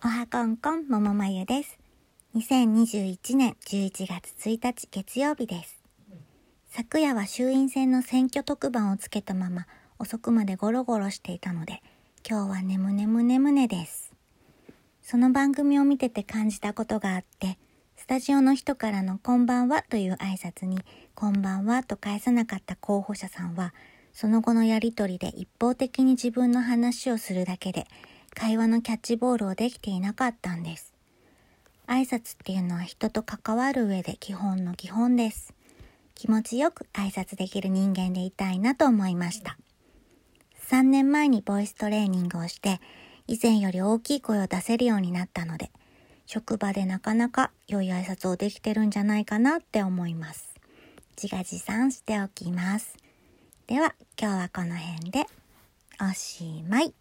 おはこんこんももまゆです。2021年11月1日月曜日です。昨夜は衆院選の選挙特番をつけたまま遅くまでゴロゴロしていたので、今日は眠眠眠ねです。その番組を見てて感じたことがあって、スタジオの人からのこんばんはという挨拶に、こんばんはと返さなかった候補者さんは、その後のやりとりで一方的に自分の話をするだけで、会話のキャッチボールをできていなかったんです。挨拶っていうのは人と関わる上で基本の基本です。気持ちよく挨拶できる人間でいたいなと思いました。3年前にボイストレーニングをして、以前より大きい声を出せるようになったので、職場でなかなか良い挨拶をできてるんじゃないかなって思います。自画自賛しておきます。では、今日はこの辺で、おしまい。